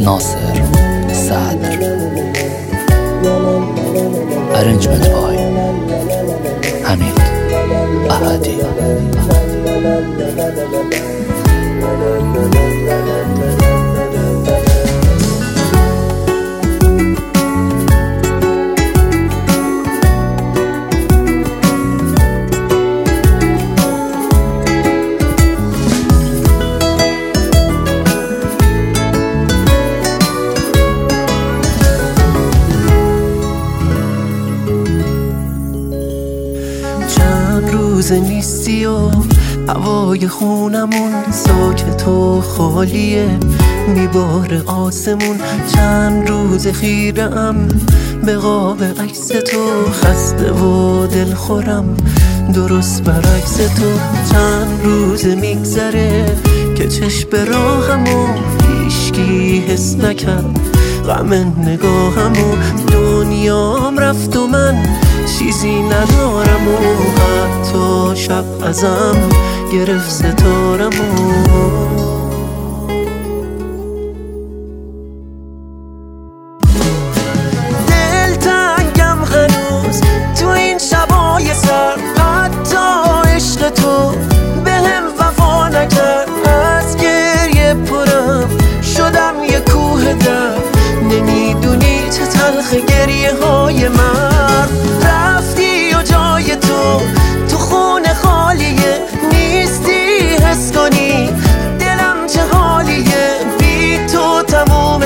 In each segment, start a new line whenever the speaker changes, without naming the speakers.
ناصر صدر. ارنجمنت بای حمید احدی
روز نیستی و هوای خونمون ساکت و خالیه. میبار آسمون چند روز خیرم. به قاب عکس تو خسته و دلخورم. درست برعکس تو چند روز میگذره که چشم راهمو هیشکی حس نکرد. غم نگاهم و چیزی ندارم و حتی شب ازم گرفت ستارم و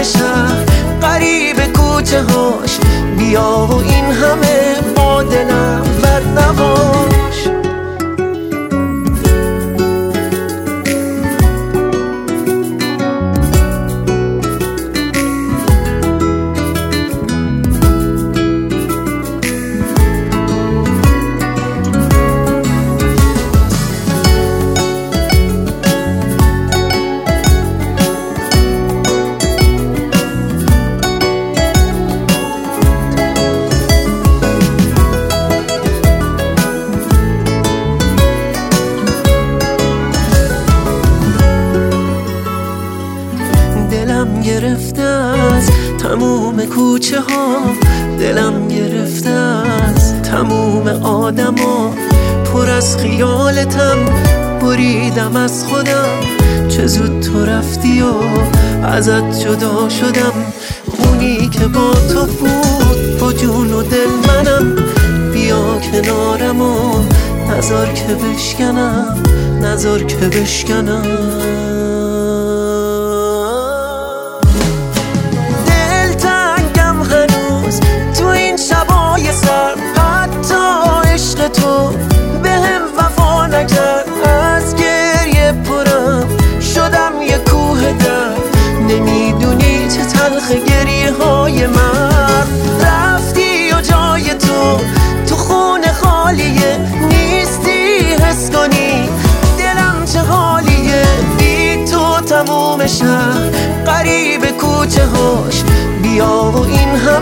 شهر قریب کوچه هاش بیا و تموم کوچه ها دلم گرفته از تموم آدما پر از خیالتم. بریدم از خودم. چه زود تو رفتی و ازت جدا شدم. اونی که با تو بود با جون و دل منم. بیا کنارم و نزار که بشکنم. نزار که بشکنم. شهر قریب کوچه هاش بیا و این همه